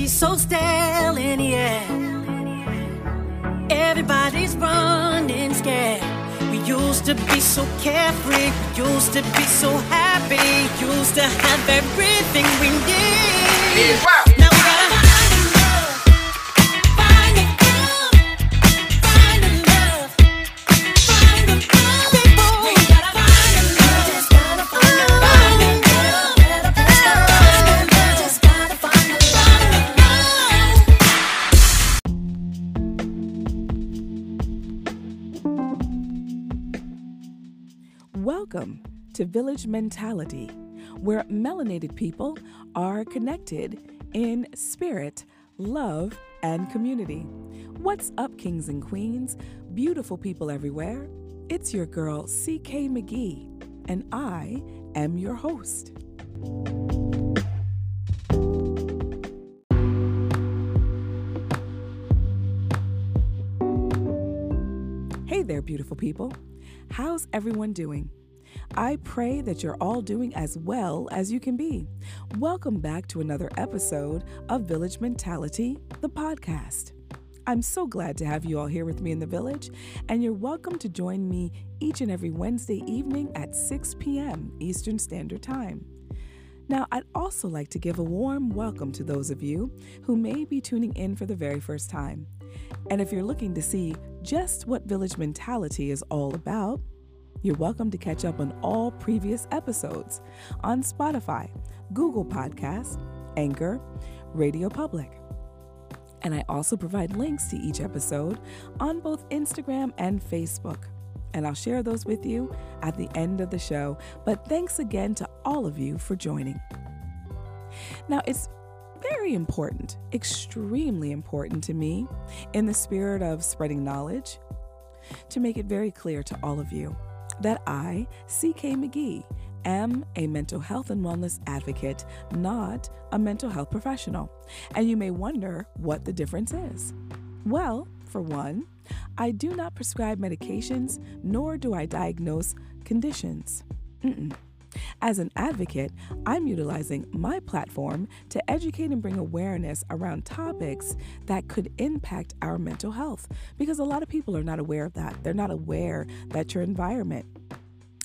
energy so stale air. Everybody's running scared. We used to be so carefree, we used to be so happy, used to have everything we need. To Village Mentality, where melanated people are connected in spirit, love, and community. What's up, kings and queens, beautiful people everywhere? It's your girl, CK McGee, and I am your host. Hey there, beautiful people. How's everyone doing? I pray that you're all doing as well as you can be. Welcome back to another episode of Village Mentality, the podcast. I'm so glad to have you all here with me in the village, and you're welcome to join me each and every Wednesday evening at 6 p.m. Eastern Standard Time. Now, I'd also like to give a warm welcome to those of you who may be tuning in for the very first time. And if you're looking to see just what village mentality is all about, you're welcome to catch up on all previous episodes on Spotify, Google Podcasts, Anchor, Radio Public. And I also provide links to each episode on both Instagram and Facebook. And I'll share those with you at the end of the show. But thanks again to all of you for joining. Now, it's very important, extremely important to me, in the spirit of spreading knowledge, to make it very clear to all of you that I, CK McGee, am a mental health and wellness advocate, not a mental health professional. And you may wonder what the difference is. Well, for one, I do not prescribe medications, nor do I diagnose conditions. Mm-mm. As an advocate, I'm utilizing my platform to educate and bring awareness around topics that could impact our mental health because a lot of people are not aware of that. They're not aware that your environment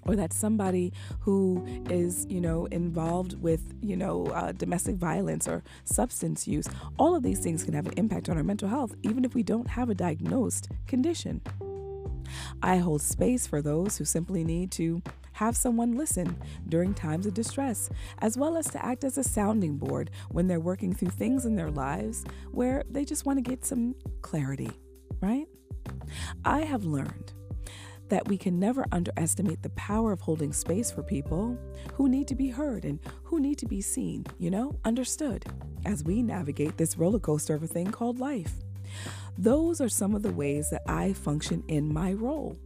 or that somebody who is, you know, involved with, you know, uh, domestic violence or substance use, all of these things can have an impact on our mental health, even if we don't have a diagnosed condition. I hold space for those who simply need to have someone listen during times of distress, as well as to act as a sounding board when they're working through things in their lives where they just want to get some clarity, right? I have learned that we can never underestimate the power of holding space for people who need to be heard and who need to be seen, you know, understood, as we navigate this roller coaster of a thing called life. Those are some of the ways that I function in my role.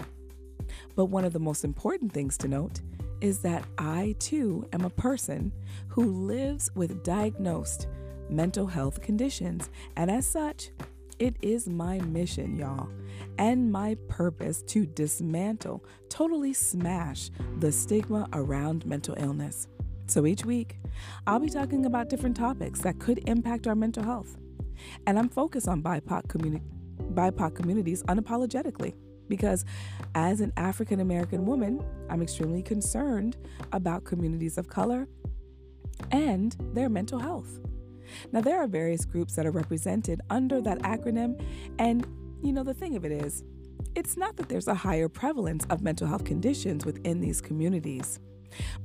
But one of the most important things to note is that I too am a person who lives with diagnosed mental health conditions. And as such, it is my mission, y'all, and my purpose to dismantle, totally smash the stigma around mental illness. So each week, I'll be talking about different topics that could impact our mental health. And I'm focused on BIPOC, communi- BIPOC communities unapologetically because as an African American woman, I'm extremely concerned about communities of color and their mental health. Now, there are various groups that are represented under that acronym, and you know, the thing of it is, it's not that there's a higher prevalence of mental health conditions within these communities.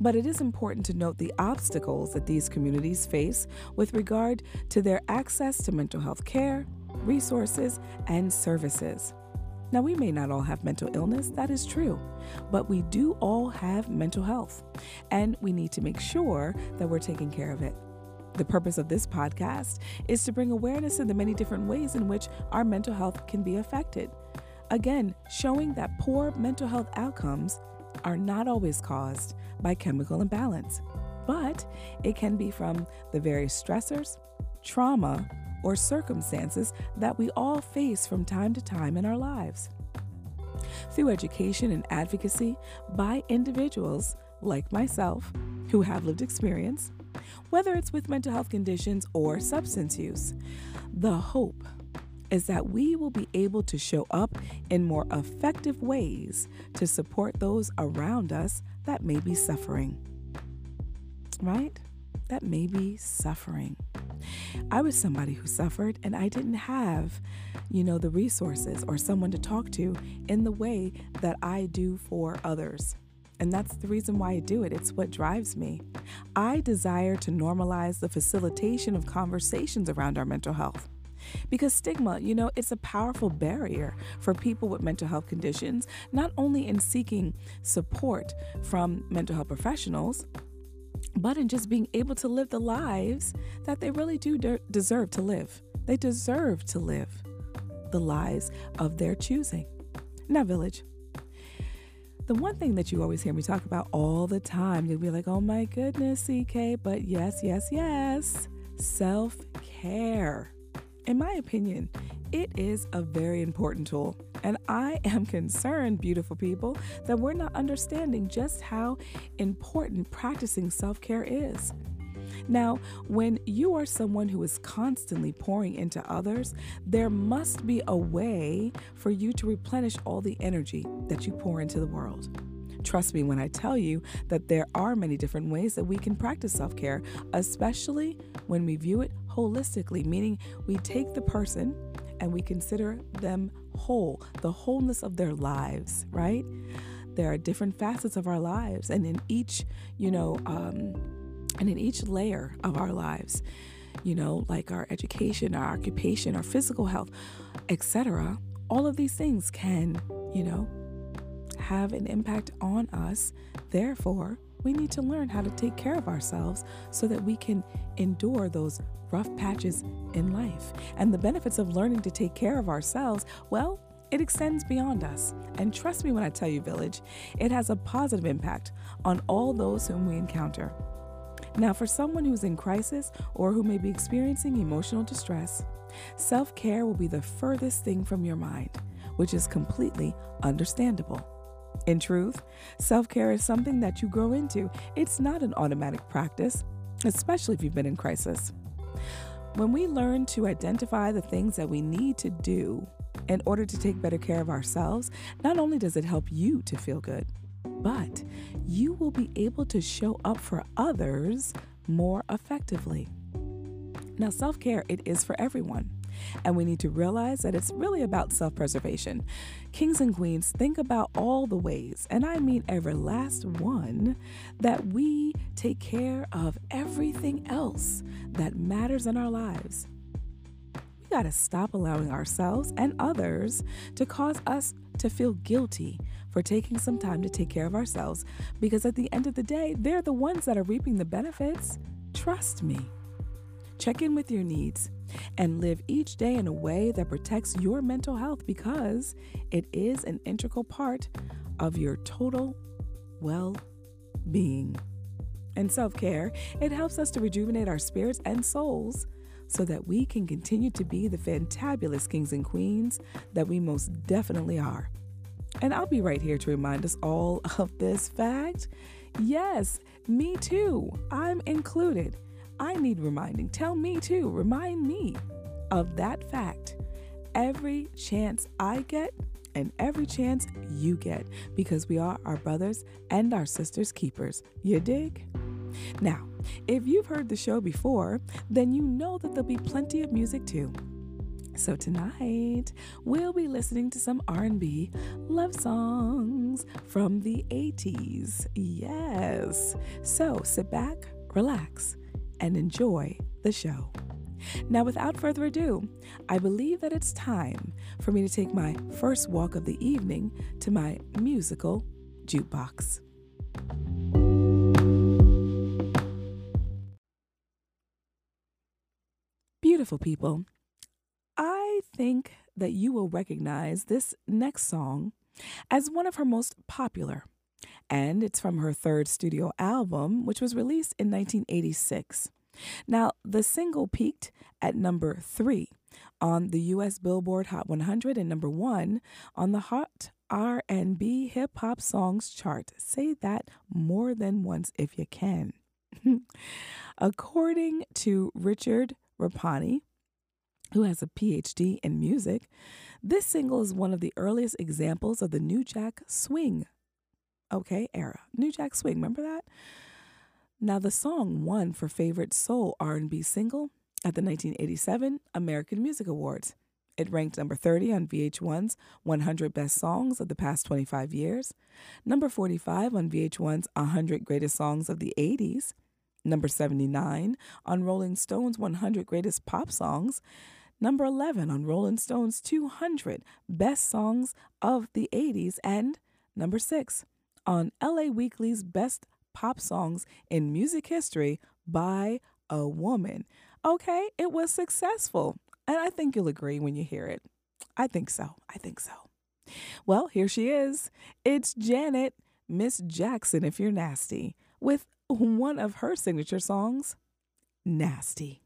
But it is important to note the obstacles that these communities face with regard to their access to mental health care, resources, and services. Now, we may not all have mental illness, that is true, but we do all have mental health, and we need to make sure that we're taking care of it. The purpose of this podcast is to bring awareness of the many different ways in which our mental health can be affected. Again, showing that poor mental health outcomes are not always caused by chemical imbalance, but it can be from the various stressors, trauma, or circumstances that we all face from time to time in our lives. Through education and advocacy by individuals like myself who have lived experience, whether it's with mental health conditions or substance use. The hope is that we will be able to show up in more effective ways to support those around us that may be suffering. Right? That may be suffering. I was somebody who suffered and I didn't have, you know, the resources or someone to talk to in the way that I do for others. And that's the reason why I do it. It's what drives me. I desire to normalize the facilitation of conversations around our mental health. Because stigma, you know, it's a powerful barrier for people with mental health conditions, not only in seeking support from mental health professionals, but in just being able to live the lives that they really do de- deserve to live. They deserve to live the lives of their choosing. Now, Village, the one thing that you always hear me talk about all the time, you'll be like, oh my goodness, CK, but yes, yes, yes, self care. In my opinion, it is a very important tool. And I am concerned, beautiful people, that we're not understanding just how important practicing self care is. Now, when you are someone who is constantly pouring into others, there must be a way for you to replenish all the energy that you pour into the world. Trust me when I tell you that there are many different ways that we can practice self care, especially when we view it holistically, meaning we take the person and we consider them whole, the wholeness of their lives, right? There are different facets of our lives, and in each, you know, um, and in each layer of our lives, you know, like our education, our occupation, our physical health, etc., all of these things can, you know, have an impact on us. Therefore, we need to learn how to take care of ourselves so that we can endure those rough patches in life. And the benefits of learning to take care of ourselves, well, it extends beyond us. And trust me when I tell you, Village, it has a positive impact on all those whom we encounter. Now, for someone who's in crisis or who may be experiencing emotional distress, self care will be the furthest thing from your mind, which is completely understandable. In truth, self care is something that you grow into, it's not an automatic practice, especially if you've been in crisis. When we learn to identify the things that we need to do in order to take better care of ourselves, not only does it help you to feel good, but you will be able to show up for others more effectively. Now, self care, it is for everyone. And we need to realize that it's really about self preservation. Kings and queens, think about all the ways, and I mean every last one, that we take care of everything else that matters in our lives. We got to stop allowing ourselves and others to cause us to feel guilty for taking some time to take care of ourselves because at the end of the day, they're the ones that are reaping the benefits. Trust me. Check in with your needs and live each day in a way that protects your mental health because it is an integral part of your total well being. And self care, it helps us to rejuvenate our spirits and souls so that we can continue to be the fantabulous kings and queens that we most definitely are. And I'll be right here to remind us all of this fact. Yes, me too. I'm included. I need reminding. Tell me too. Remind me of that fact every chance I get and every chance you get because we are our brothers and our sisters' keepers. You dig? Now, if you've heard the show before, then you know that there'll be plenty of music too. So tonight, we'll be listening to some R&B love songs from the 80s. Yes. So, sit back, relax, and enjoy the show. Now, without further ado, I believe that it's time for me to take my first walk of the evening to my musical jukebox. Beautiful people, I think that you will recognize this next song as one of her most popular and it's from her third studio album, which was released in 1986. Now, the single peaked at number three on the U.S. Billboard Hot 100 and number one on the Hot R&B Hip Hop Songs chart. Say that more than once if you can. According to Richard Ripani, who has a PhD in music, this single is one of the earliest examples of the New Jack Swing, okay, era. New Jack Swing, remember that? Now the song won for favorite soul R&B single at the 1987 American Music Awards. It ranked number 30 on VH1's 100 Best Songs of the Past 25 Years, number 45 on VH1's 100 Greatest Songs of the 80s, number 79 on Rolling Stone's 100 Greatest Pop Songs, number 11 on Rolling Stone's 200 Best Songs of the 80s, and number 6 on LA Weekly's Best Pop Songs in Music History by a Woman. Okay, it was successful, and I think you'll agree when you hear it. I think so. I think so. Well, here she is. It's Janet, Miss Jackson, if you're nasty, with one of her signature songs, Nasty.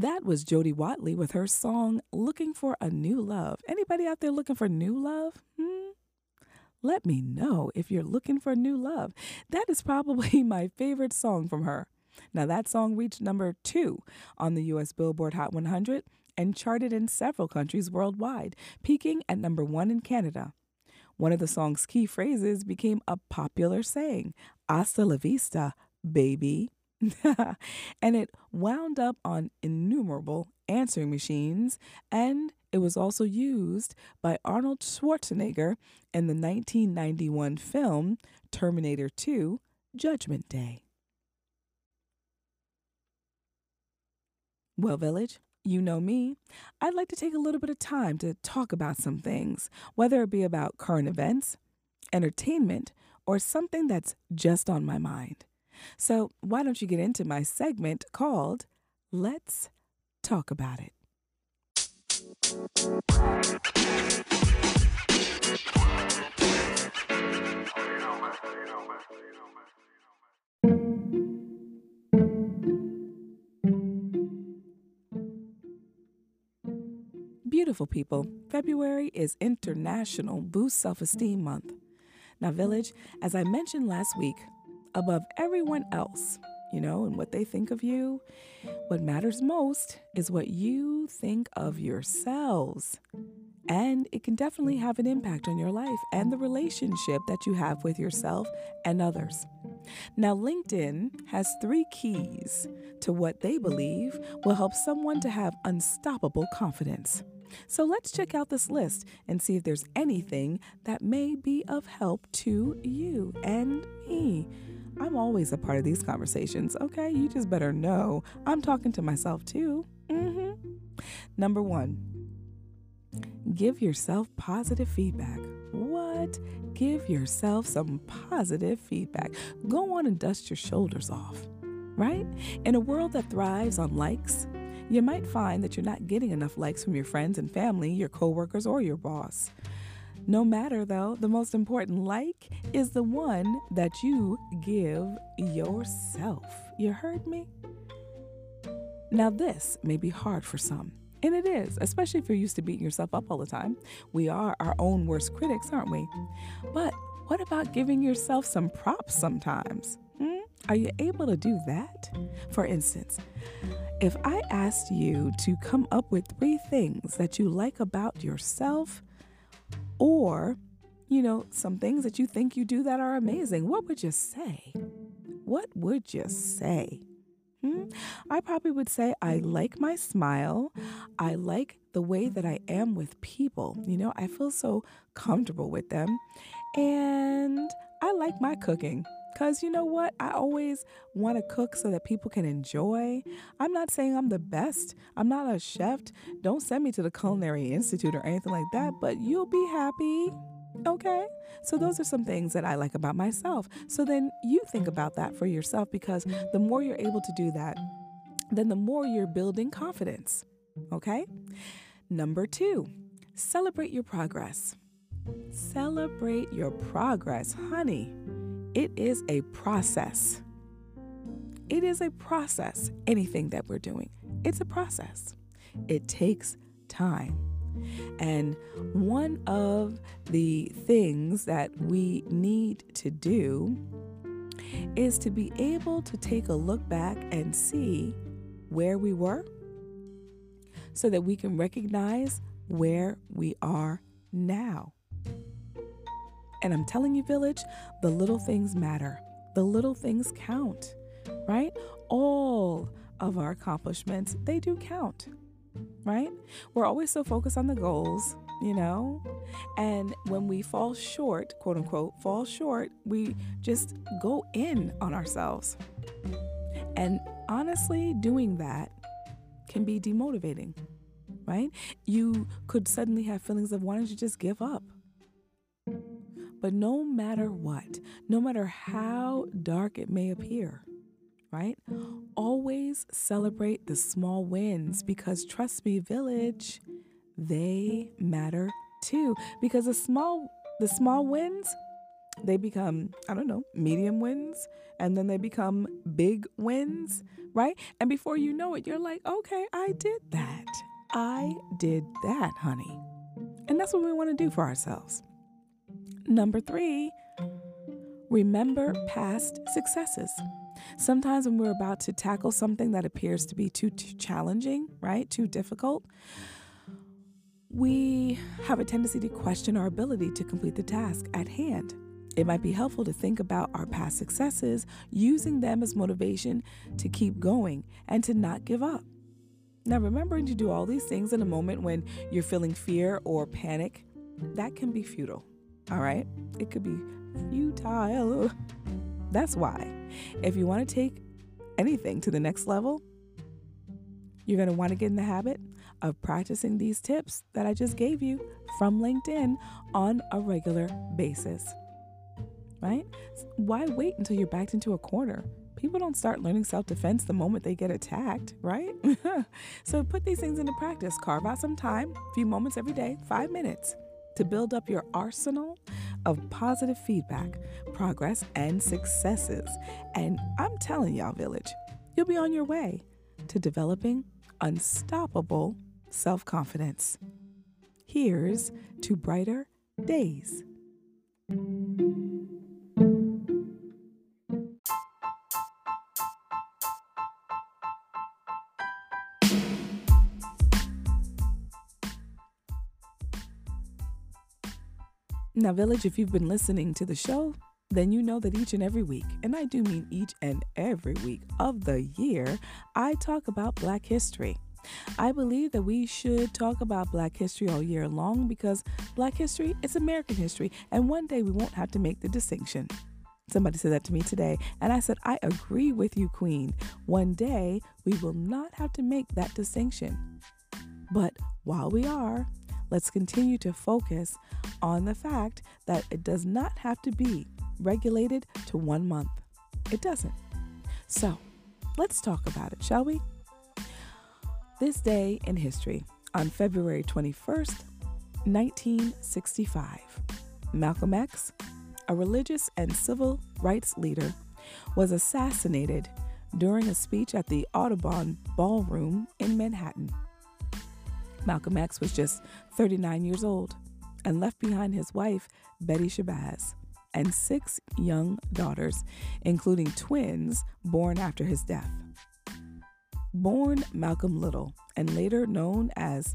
That was Jody Watley with her song Looking for a New Love. Anybody out there looking for new love? Hmm? Let me know if you're looking for new love. That is probably my favorite song from her. Now, that song reached number two on the US Billboard Hot 100 and charted in several countries worldwide, peaking at number one in Canada. One of the song's key phrases became a popular saying Hasta la vista, baby. and it wound up on innumerable answering machines, and it was also used by Arnold Schwarzenegger in the 1991 film Terminator 2 Judgment Day. Well, Village, you know me. I'd like to take a little bit of time to talk about some things, whether it be about current events, entertainment, or something that's just on my mind. So, why don't you get into my segment called Let's Talk About It? Beautiful people, February is International Boost Self Esteem Month. Now, Village, as I mentioned last week, above everyone else, you know, and what they think of you. What matters most is what you think of yourselves. And it can definitely have an impact on your life and the relationship that you have with yourself and others. Now, LinkedIn has three keys to what they believe will help someone to have unstoppable confidence. So let's check out this list and see if there's anything that may be of help to you and me. I'm always a part of these conversations, okay? You just better know I'm talking to myself too. Mm-hmm. Number one, give yourself positive feedback. What? Give yourself some positive feedback. Go on and dust your shoulders off, right? In a world that thrives on likes, you might find that you're not getting enough likes from your friends and family, your coworkers, or your boss. No matter though, the most important like is the one that you give yourself. You heard me? Now, this may be hard for some, and it is, especially if you're used to beating yourself up all the time. We are our own worst critics, aren't we? But what about giving yourself some props sometimes? Hmm? Are you able to do that? For instance, if I asked you to come up with three things that you like about yourself, or, you know, some things that you think you do that are amazing, what would you say? What would you say? Hmm? I probably would say I like my smile. I like the way that I am with people. You know, I feel so comfortable with them. And I like my cooking. Because you know what? I always want to cook so that people can enjoy. I'm not saying I'm the best, I'm not a chef. Don't send me to the Culinary Institute or anything like that, but you'll be happy. Okay? So, those are some things that I like about myself. So, then you think about that for yourself because the more you're able to do that, then the more you're building confidence. Okay? Number two, celebrate your progress. Celebrate your progress, honey. It is a process. It is a process, anything that we're doing. It's a process. It takes time. And one of the things that we need to do is to be able to take a look back and see where we were so that we can recognize where we are now. And I'm telling you, village, the little things matter. The little things count, right? All of our accomplishments, they do count, right? We're always so focused on the goals, you know? And when we fall short, quote unquote, fall short, we just go in on ourselves. And honestly, doing that can be demotivating, right? You could suddenly have feelings of wanting to just give up but no matter what, no matter how dark it may appear, right? Always celebrate the small wins because trust me, village, they matter too. Because the small the small wins, they become, I don't know, medium wins, and then they become big wins, right? And before you know it, you're like, okay, I did that. I did that, honey. And that's what we want to do for ourselves. Number three, remember past successes. Sometimes when we're about to tackle something that appears to be too, too challenging, right, too difficult, we have a tendency to question our ability to complete the task at hand. It might be helpful to think about our past successes, using them as motivation to keep going and to not give up. Now, remembering to do all these things in a moment when you're feeling fear or panic, that can be futile. All right? It could be futile. That's why, if you want to take anything to the next level, you're going to want to get in the habit of practicing these tips that I just gave you from LinkedIn on a regular basis. Right? Why wait until you're backed into a corner? People don't start learning self defense the moment they get attacked, right? so put these things into practice. Carve out some time, a few moments every day, five minutes to build up your arsenal of positive feedback, progress, and successes. And I'm telling y'all, village, you'll be on your way to developing unstoppable self confidence. Here's to brighter days. Now, Village, if you've been listening to the show, then you know that each and every week, and I do mean each and every week of the year, I talk about Black history. I believe that we should talk about Black history all year long because Black history is American history, and one day we won't have to make the distinction. Somebody said that to me today, and I said, I agree with you, Queen. One day we will not have to make that distinction. But while we are, let's continue to focus on the fact that it does not have to be regulated to one month. It doesn't. So let's talk about it, shall we? This day in history, on February 21st, 1965, Malcolm X, a religious and civil rights leader, was assassinated during a speech at the Audubon Ballroom in Manhattan. Malcolm X was just 39 years old and left behind his wife, Betty Shabazz, and six young daughters, including twins born after his death. Born Malcolm Little and later known as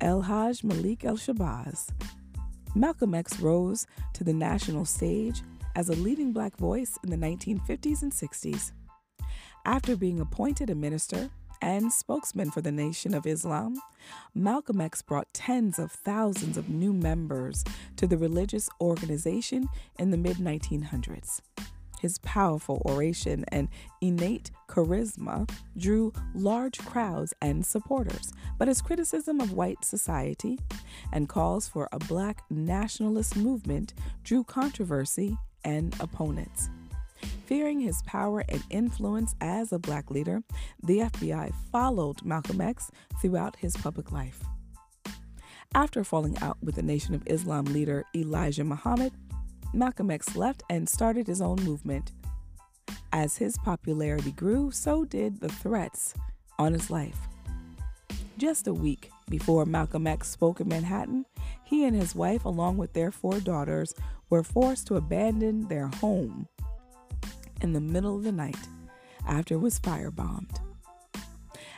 El Haj Malik El Shabazz, Malcolm X rose to the national stage as a leading black voice in the 1950s and 60s. After being appointed a minister and spokesman for the Nation of Islam, Malcolm X brought tens of thousands of new members to the religious organization in the mid 1900s. His powerful oration and innate charisma drew large crowds and supporters, but his criticism of white society and calls for a black nationalist movement drew controversy and opponents. Fearing his power and influence as a black leader, the FBI followed Malcolm X throughout his public life. After falling out with the Nation of Islam leader Elijah Muhammad, Malcolm X left and started his own movement. As his popularity grew, so did the threats on his life. Just a week before Malcolm X spoke in Manhattan, he and his wife, along with their four daughters, were forced to abandon their home in the middle of the night after it was firebombed.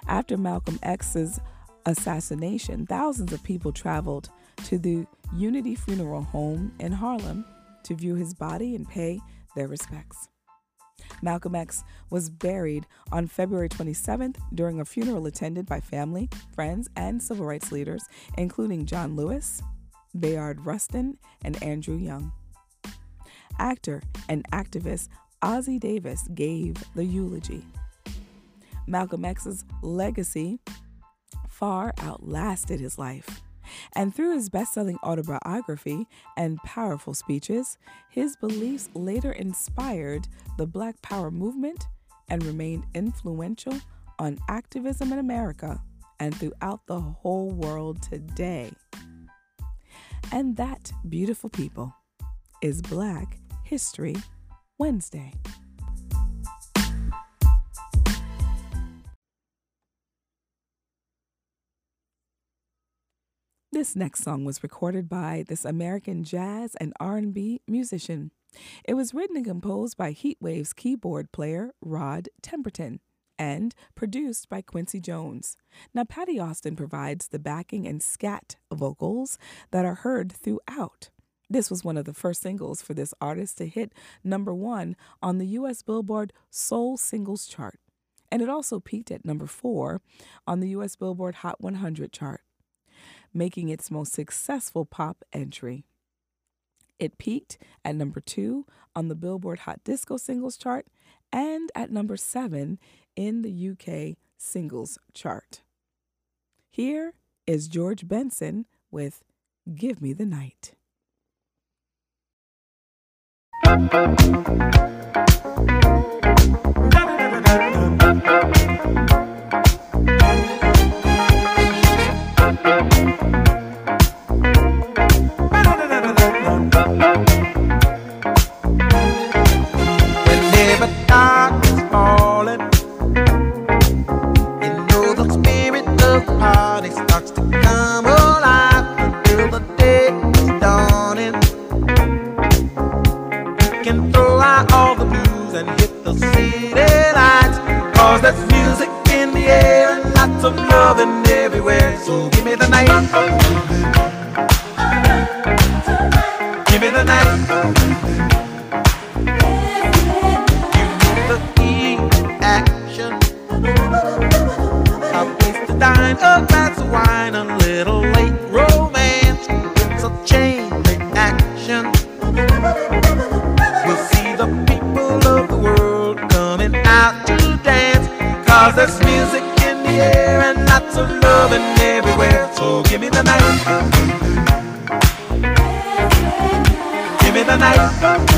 After Malcolm X's assassination, thousands of people traveled to the Unity Funeral Home in Harlem to view his body and pay their respects. Malcolm X was buried on February 27th during a funeral attended by family, friends, and civil rights leaders, including John Lewis, Bayard Rustin, and Andrew Young. Actor and activist Ossie Davis gave the eulogy. Malcolm X's legacy far outlasted his life. And through his best selling autobiography and powerful speeches, his beliefs later inspired the Black Power movement and remained influential on activism in America and throughout the whole world today. And that, beautiful people, is Black History Wednesday. This next song was recorded by this American jazz and R&B musician. It was written and composed by Heatwave's keyboard player Rod Temperton and produced by Quincy Jones. Now Patti Austin provides the backing and scat vocals that are heard throughout. This was one of the first singles for this artist to hit number one on the U.S. Billboard Soul Singles chart. And it also peaked at number four on the U.S. Billboard Hot 100 chart, making its most successful pop entry. It peaked at number two on the Billboard Hot Disco Singles chart and at number seven in the UK Singles chart. Here is George Benson with Give Me the Night. There's music loving everywhere. So give me the night. loving everywhere, so give me the night. Give me the night.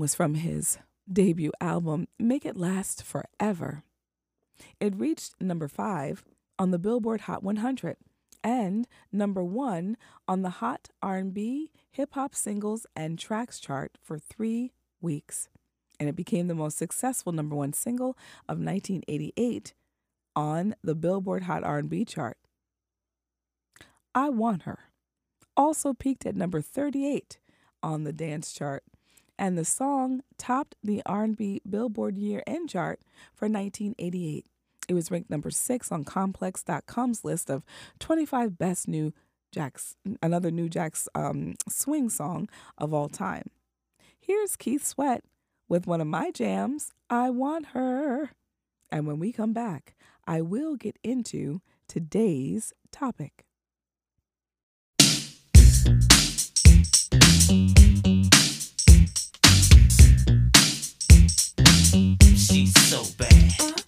Was from his debut album, Make It Last Forever. It reached number five on the Billboard Hot 100 and number one on the Hot R&B, Hip Hop Singles and Tracks chart for three weeks, and it became the most successful number one single of 1988 on the Billboard Hot R&B chart. I Want Her also peaked at number 38 on the dance chart and the song topped the R&B Billboard Year-End chart for 1988. It was ranked number 6 on complex.com's list of 25 best new Jack's another new Jack's um, swing song of all time. Here's Keith Sweat with one of my jams, I Want Her. And when we come back, I will get into today's topic. So bad.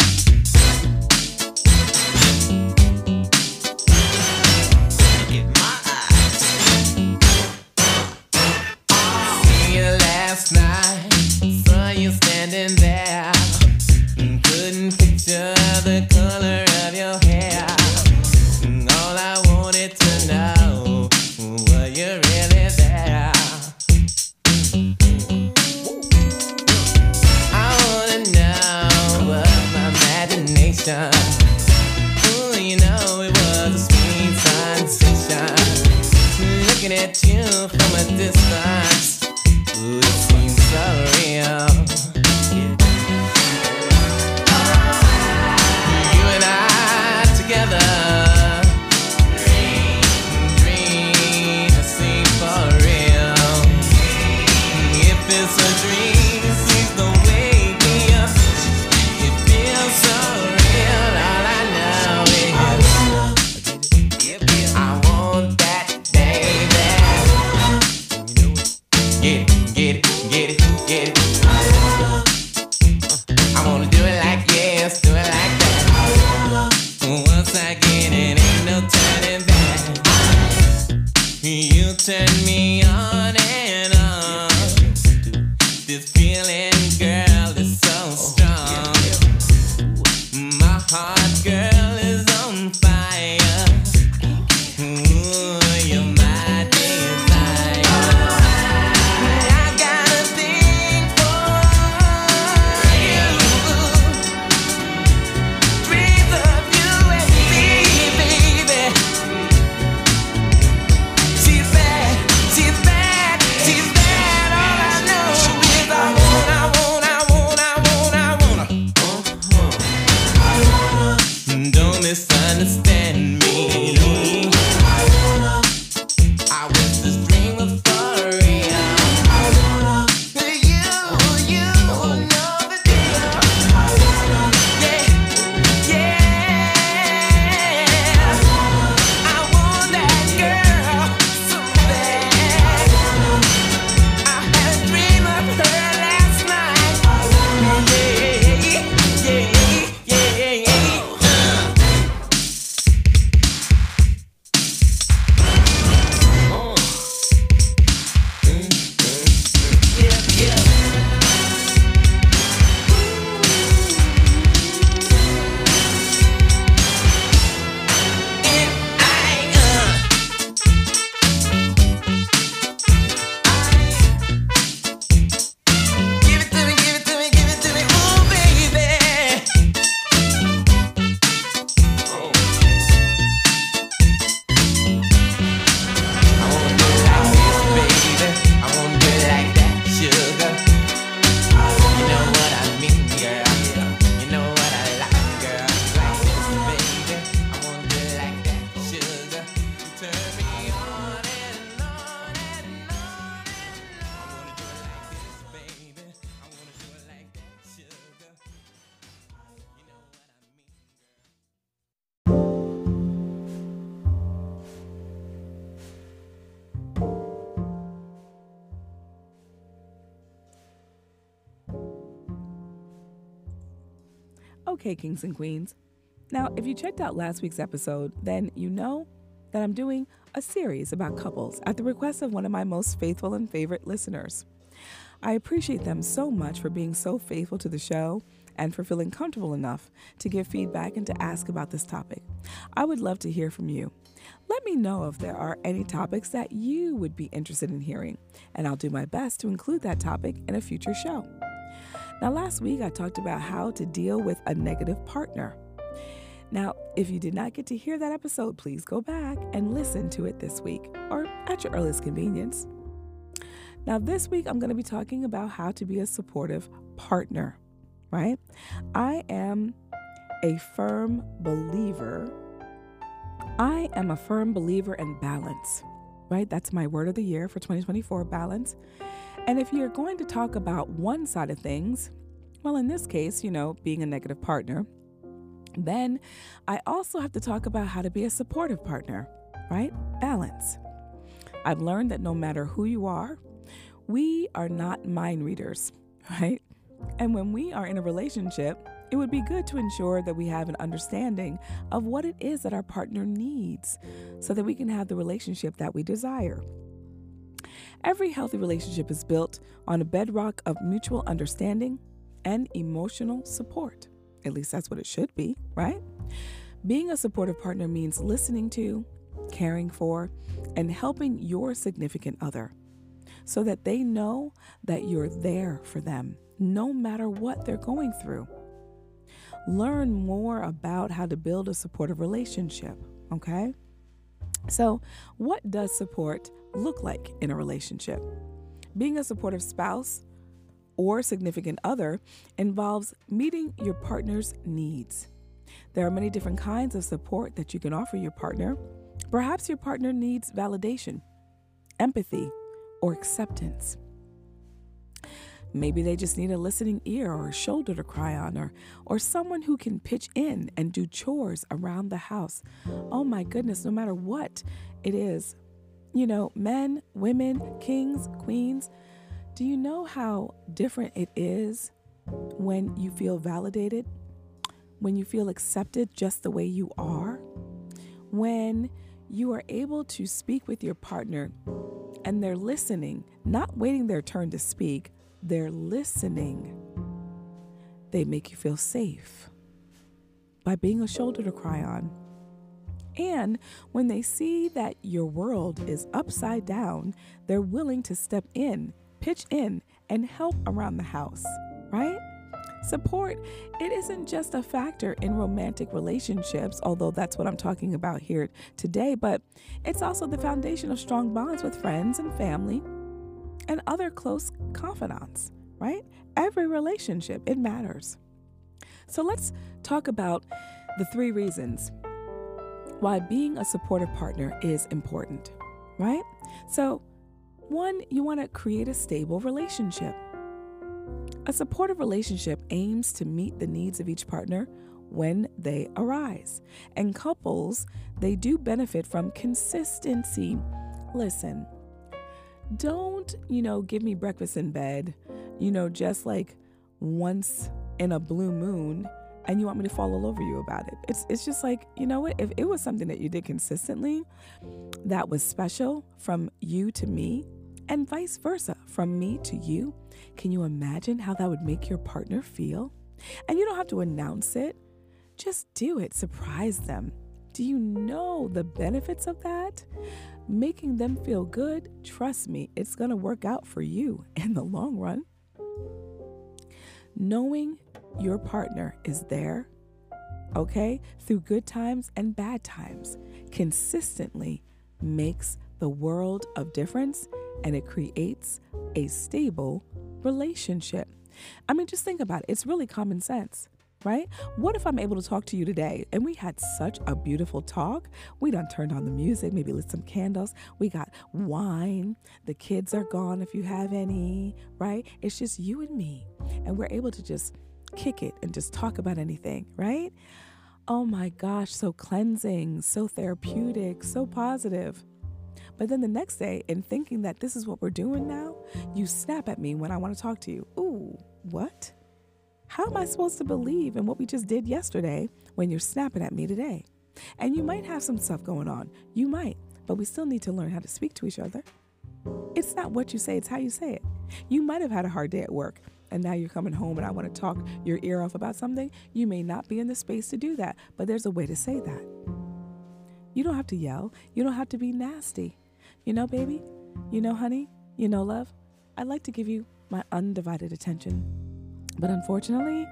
Kings and queens. Now, if you checked out last week's episode, then you know that I'm doing a series about couples at the request of one of my most faithful and favorite listeners. I appreciate them so much for being so faithful to the show and for feeling comfortable enough to give feedback and to ask about this topic. I would love to hear from you. Let me know if there are any topics that you would be interested in hearing, and I'll do my best to include that topic in a future show. Now, last week I talked about how to deal with a negative partner. Now, if you did not get to hear that episode, please go back and listen to it this week or at your earliest convenience. Now, this week I'm going to be talking about how to be a supportive partner, right? I am a firm believer. I am a firm believer in balance, right? That's my word of the year for 2024 balance. And if you're going to talk about one side of things, well, in this case, you know, being a negative partner, then I also have to talk about how to be a supportive partner, right? Balance. I've learned that no matter who you are, we are not mind readers, right? And when we are in a relationship, it would be good to ensure that we have an understanding of what it is that our partner needs so that we can have the relationship that we desire. Every healthy relationship is built on a bedrock of mutual understanding and emotional support. At least that's what it should be, right? Being a supportive partner means listening to, caring for, and helping your significant other so that they know that you're there for them no matter what they're going through. Learn more about how to build a supportive relationship, okay? So, what does support look like in a relationship? Being a supportive spouse or significant other involves meeting your partner's needs. There are many different kinds of support that you can offer your partner. Perhaps your partner needs validation, empathy, or acceptance. Maybe they just need a listening ear or a shoulder to cry on, or, or someone who can pitch in and do chores around the house. Oh my goodness, no matter what it is. You know, men, women, kings, queens, do you know how different it is when you feel validated? When you feel accepted just the way you are? When you are able to speak with your partner and they're listening, not waiting their turn to speak, they're listening. They make you feel safe by being a shoulder to cry on. And when they see that your world is upside down, they're willing to step in pitch in and help around the house, right? Support, it isn't just a factor in romantic relationships, although that's what I'm talking about here today, but it's also the foundation of strong bonds with friends and family and other close confidants, right? Every relationship, it matters. So let's talk about the three reasons why being a supportive partner is important, right? So, one, you want to create a stable relationship. A supportive relationship aims to meet the needs of each partner when they arise. And couples, they do benefit from consistency. Listen, don't, you know, give me breakfast in bed, you know, just like once in a blue moon and you want me to fall all over you about it. It's it's just like, you know what? If it was something that you did consistently that was special from you to me, and vice versa, from me to you. Can you imagine how that would make your partner feel? And you don't have to announce it, just do it, surprise them. Do you know the benefits of that? Making them feel good, trust me, it's gonna work out for you in the long run. Knowing your partner is there, okay, through good times and bad times, consistently makes the world of difference and it creates a stable relationship. I mean, just think about it. It's really common sense, right? What if I'm able to talk to you today and we had such a beautiful talk? We done turned on the music, maybe lit some candles. We got wine. The kids are gone if you have any, right? It's just you and me. And we're able to just kick it and just talk about anything, right? Oh my gosh, so cleansing, so therapeutic, so positive. But then the next day, in thinking that this is what we're doing now, you snap at me when I want to talk to you. Ooh, what? How am I supposed to believe in what we just did yesterday when you're snapping at me today? And you might have some stuff going on. You might, but we still need to learn how to speak to each other. It's not what you say, it's how you say it. You might have had a hard day at work and now you're coming home and I want to talk your ear off about something. You may not be in the space to do that, but there's a way to say that. You don't have to yell, you don't have to be nasty. You know, baby, you know, honey, you know, love, I'd like to give you my undivided attention. But unfortunately,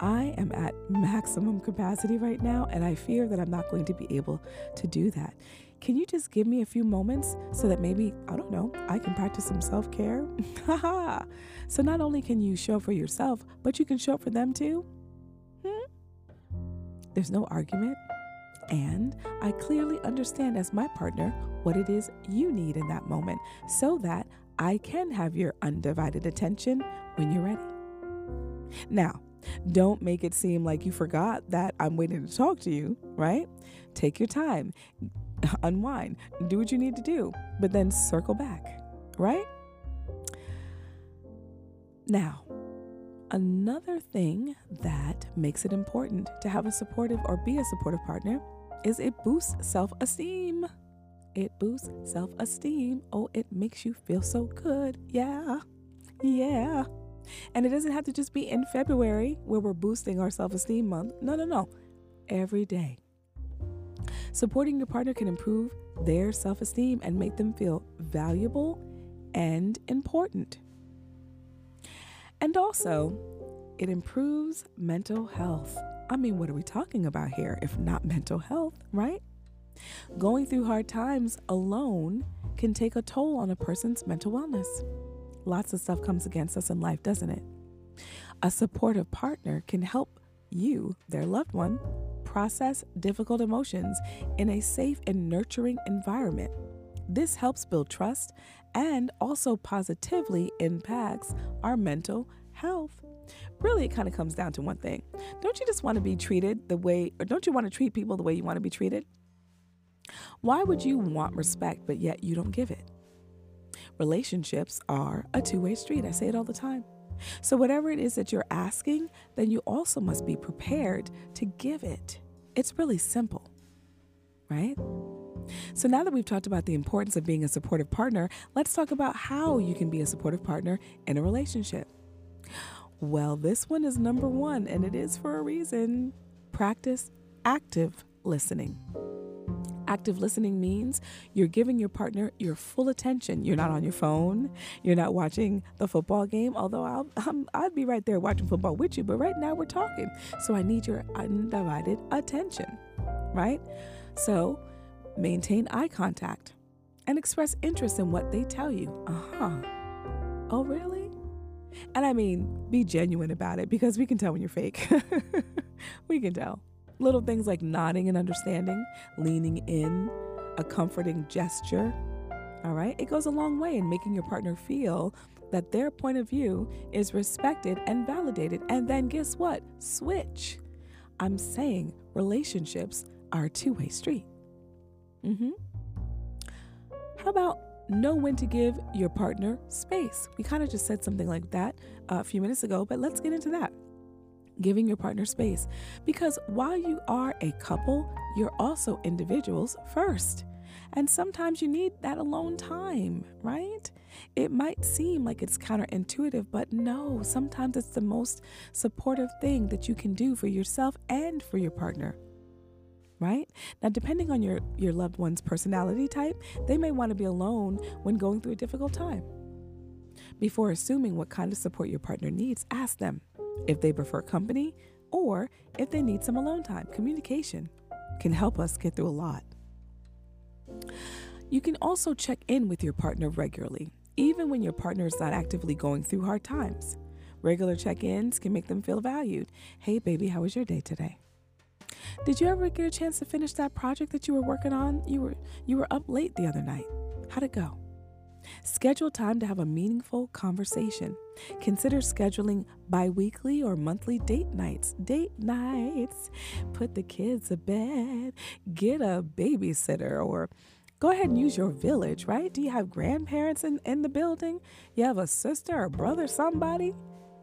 I am at maximum capacity right now, and I fear that I'm not going to be able to do that. Can you just give me a few moments so that maybe, I don't know, I can practice some self care? so not only can you show for yourself, but you can show up for them too? Hmm? There's no argument. And I clearly understand as my partner what it is you need in that moment so that I can have your undivided attention when you're ready. Now, don't make it seem like you forgot that I'm waiting to talk to you, right? Take your time, unwind, do what you need to do, but then circle back, right? Now, another thing that makes it important to have a supportive or be a supportive partner is it boosts self esteem. It boosts self esteem. Oh, it makes you feel so good. Yeah. Yeah. And it doesn't have to just be in February where we're boosting our self esteem month. No, no, no. Every day. Supporting your partner can improve their self esteem and make them feel valuable and important. And also, it improves mental health. I mean, what are we talking about here if not mental health, right? Going through hard times alone can take a toll on a person's mental wellness. Lots of stuff comes against us in life, doesn't it? A supportive partner can help you, their loved one, process difficult emotions in a safe and nurturing environment. This helps build trust and also positively impacts our mental health. Really, it kind of comes down to one thing. Don't you just want to be treated the way, or don't you want to treat people the way you want to be treated? Why would you want respect, but yet you don't give it? Relationships are a two way street. I say it all the time. So, whatever it is that you're asking, then you also must be prepared to give it. It's really simple, right? So, now that we've talked about the importance of being a supportive partner, let's talk about how you can be a supportive partner in a relationship. Well, this one is number one, and it is for a reason. Practice active listening. Active listening means you're giving your partner your full attention. You're not on your phone. You're not watching the football game, although I'll, i would be right there watching football with you, but right now we're talking. So I need your undivided attention, right? So maintain eye contact and express interest in what they tell you. Uh huh. Oh, really? And I mean, be genuine about it because we can tell when you're fake. we can tell. Little things like nodding and understanding, leaning in, a comforting gesture. All right, it goes a long way in making your partner feel that their point of view is respected and validated. And then guess what? Switch. I'm saying relationships are a two way street. Mm-hmm. How about know when to give your partner space? We kind of just said something like that a few minutes ago, but let's get into that giving your partner space. Because while you are a couple, you're also individuals first. And sometimes you need that alone time, right? It might seem like it's counterintuitive, but no, sometimes it's the most supportive thing that you can do for yourself and for your partner. Right? Now, depending on your, your loved one's personality type, they may want to be alone when going through a difficult time. Before assuming what kind of support your partner needs, ask them if they prefer company, or if they need some alone time. Communication can help us get through a lot. You can also check in with your partner regularly, even when your partner is not actively going through hard times. Regular check ins can make them feel valued. Hey, baby, how was your day today? Did you ever get a chance to finish that project that you were working on? You were you were up late the other night. How'd it go? Schedule time to have a meaningful conversation. Consider scheduling bi weekly or monthly date nights. Date nights. Put the kids to bed. Get a babysitter or go ahead and use your village, right? Do you have grandparents in, in the building? You have a sister or brother, somebody?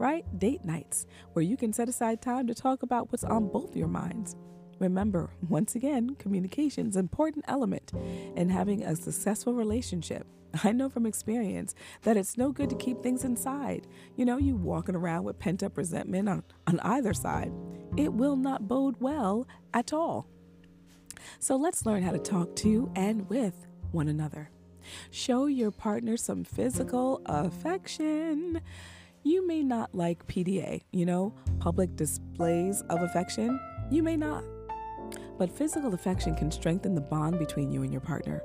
right? Date nights, where you can set aside time to talk about what's on both your minds. Remember, once again, communication is an important element in having a successful relationship. I know from experience that it's no good to keep things inside. You know, you walking around with pent up resentment on, on either side. It will not bode well at all. So let's learn how to talk to and with one another. Show your partner some physical affection. You may not like PDA, you know, public displays of affection. You may not. But physical affection can strengthen the bond between you and your partner.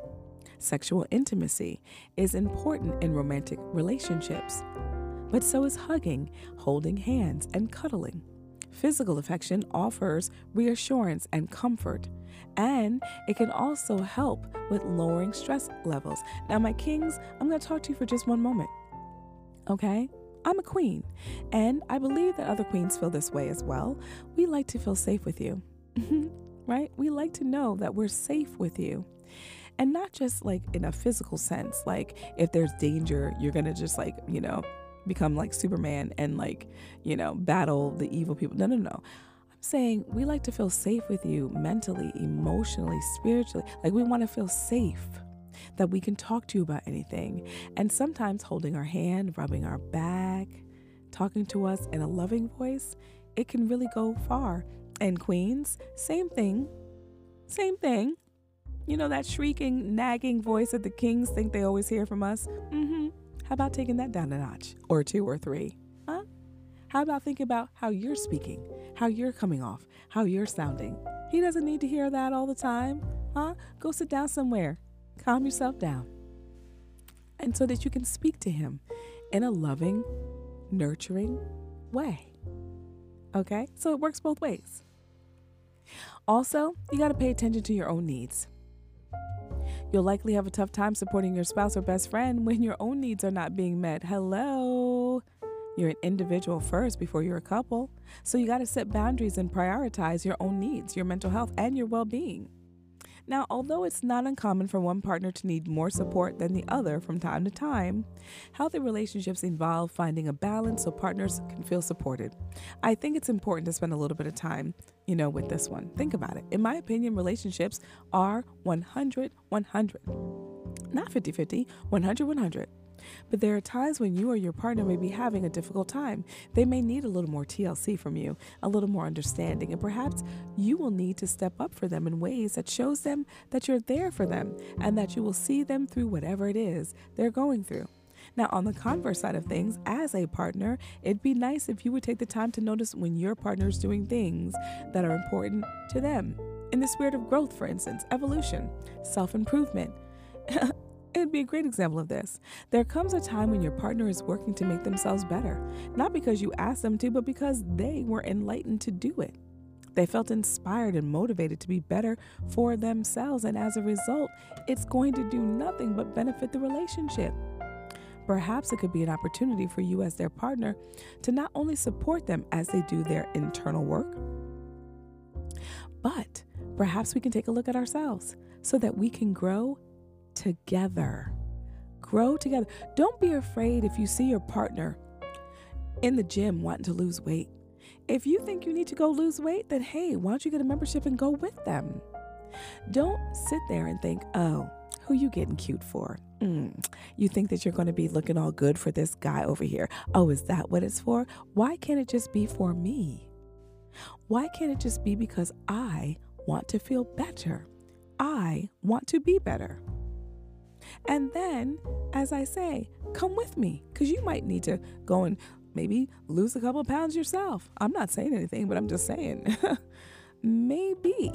Sexual intimacy is important in romantic relationships, but so is hugging, holding hands, and cuddling. Physical affection offers reassurance and comfort, and it can also help with lowering stress levels. Now, my kings, I'm going to talk to you for just one moment. Okay? I'm a queen, and I believe that other queens feel this way as well. We like to feel safe with you. right? We like to know that we're safe with you. And not just like in a physical sense, like if there's danger, you're gonna just like, you know, become like Superman and like, you know, battle the evil people. No, no, no. I'm saying we like to feel safe with you mentally, emotionally, spiritually. Like we wanna feel safe that we can talk to you about anything. And sometimes holding our hand, rubbing our back, talking to us in a loving voice, it can really go far and queens, same thing. Same thing. You know that shrieking, nagging voice that the kings think they always hear from us? Mm-hmm. How about taking that down a notch or two or three? Huh? How about thinking about how you're speaking, how you're coming off, how you're sounding? He doesn't need to hear that all the time. Huh? Go sit down somewhere. Calm yourself down. And so that you can speak to him in a loving, nurturing way. Okay? So it works both ways. Also, you got to pay attention to your own needs. You'll likely have a tough time supporting your spouse or best friend when your own needs are not being met. Hello. You're an individual first before you're a couple. So you got to set boundaries and prioritize your own needs, your mental health, and your well being. Now, although it's not uncommon for one partner to need more support than the other from time to time, healthy relationships involve finding a balance so partners can feel supported. I think it's important to spend a little bit of time, you know, with this one. Think about it. In my opinion, relationships are 100 100. Not 50 50, 100 100. But there are times when you or your partner may be having a difficult time. They may need a little more TLC from you, a little more understanding, and perhaps you will need to step up for them in ways that shows them that you're there for them and that you will see them through whatever it is they're going through. Now, on the converse side of things, as a partner, it'd be nice if you would take the time to notice when your partner is doing things that are important to them. In the spirit of growth, for instance, evolution, self improvement. It'd be a great example of this. There comes a time when your partner is working to make themselves better, not because you asked them to, but because they were enlightened to do it. They felt inspired and motivated to be better for themselves, and as a result, it's going to do nothing but benefit the relationship. Perhaps it could be an opportunity for you as their partner to not only support them as they do their internal work, but perhaps we can take a look at ourselves so that we can grow together. Grow together. Don't be afraid if you see your partner in the gym wanting to lose weight. If you think you need to go lose weight, then hey, why don't you get a membership and go with them? Don't sit there and think, oh, who you getting cute for? Mm, you think that you're going to be looking all good for this guy over here. Oh, is that what it's for? Why can't it just be for me? Why can't it just be because I want to feel better? I want to be better. And then, as I say, come with me because you might need to go and maybe lose a couple pounds yourself. I'm not saying anything, but I'm just saying. maybe.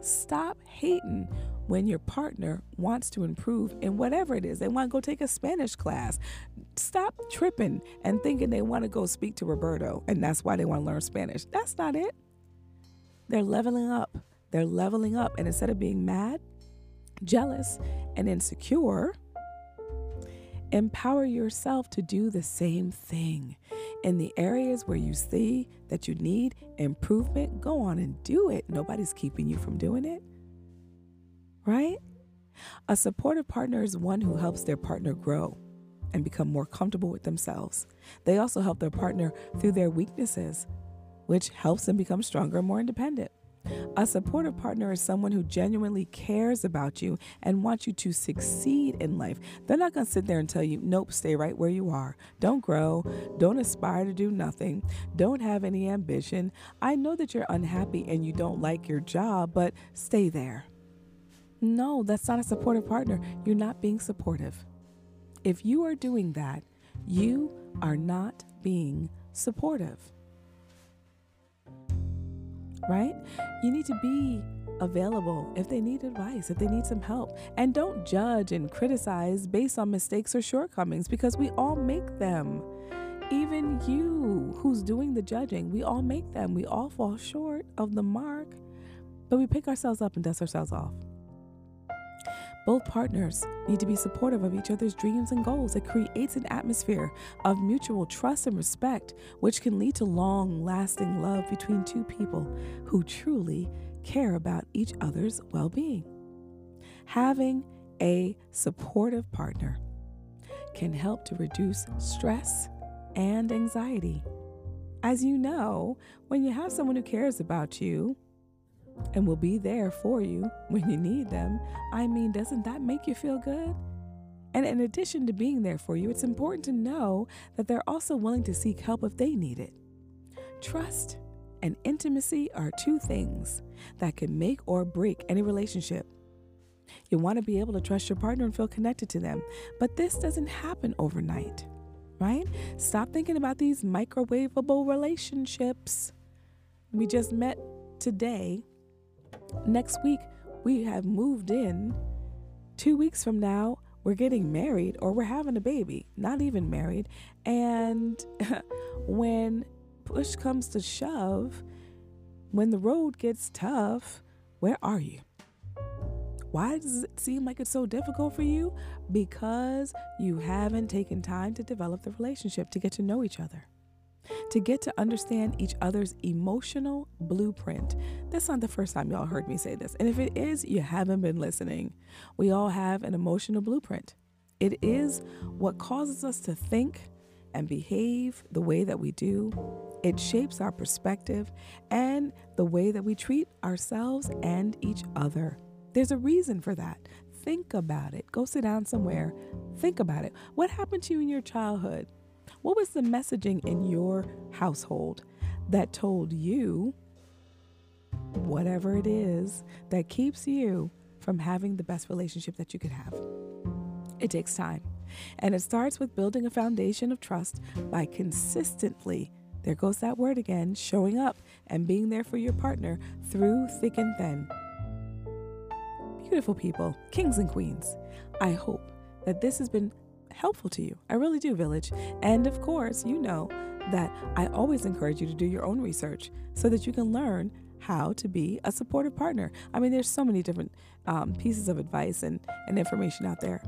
Stop hating when your partner wants to improve in whatever it is. They want to go take a Spanish class. Stop tripping and thinking they want to go speak to Roberto and that's why they want to learn Spanish. That's not it. They're leveling up. They're leveling up. And instead of being mad, jealous, and insecure, empower yourself to do the same thing. In the areas where you see that you need improvement, go on and do it. Nobody's keeping you from doing it. Right? A supportive partner is one who helps their partner grow and become more comfortable with themselves. They also help their partner through their weaknesses, which helps them become stronger and more independent. A supportive partner is someone who genuinely cares about you and wants you to succeed in life. They're not going to sit there and tell you, nope, stay right where you are. Don't grow. Don't aspire to do nothing. Don't have any ambition. I know that you're unhappy and you don't like your job, but stay there. No, that's not a supportive partner. You're not being supportive. If you are doing that, you are not being supportive right? You need to be available if they need advice, if they need some help. And don't judge and criticize based on mistakes or shortcomings because we all make them. Even you who's doing the judging, we all make them. We all fall short of the mark, but we pick ourselves up and dust ourselves off. Both partners need to be supportive of each other's dreams and goals. It creates an atmosphere of mutual trust and respect, which can lead to long lasting love between two people who truly care about each other's well being. Having a supportive partner can help to reduce stress and anxiety. As you know, when you have someone who cares about you, and will be there for you when you need them. I mean, doesn't that make you feel good? And in addition to being there for you, it's important to know that they're also willing to seek help if they need it. Trust and intimacy are two things that can make or break any relationship. You want to be able to trust your partner and feel connected to them, but this doesn't happen overnight, right? Stop thinking about these microwavable relationships. We just met today Next week, we have moved in. Two weeks from now, we're getting married or we're having a baby, not even married. And when push comes to shove, when the road gets tough, where are you? Why does it seem like it's so difficult for you? Because you haven't taken time to develop the relationship, to get to know each other to get to understand each other's emotional blueprint. That's not the first time y'all heard me say this. And if it is, you haven't been listening. We all have an emotional blueprint. It is what causes us to think and behave the way that we do. It shapes our perspective and the way that we treat ourselves and each other. There's a reason for that. Think about it. Go sit down somewhere. Think about it. What happened to you in your childhood? What was the messaging in your household that told you whatever it is that keeps you from having the best relationship that you could have? It takes time. And it starts with building a foundation of trust by consistently, there goes that word again, showing up and being there for your partner through thick and thin. Beautiful people, kings and queens, I hope that this has been helpful to you. I really do, Village. And of course, you know that I always encourage you to do your own research so that you can learn how to be a supportive partner. I mean, there's so many different um, pieces of advice and, and information out there.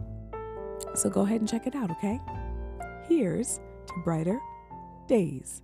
So go ahead and check it out, okay? Here's to brighter days.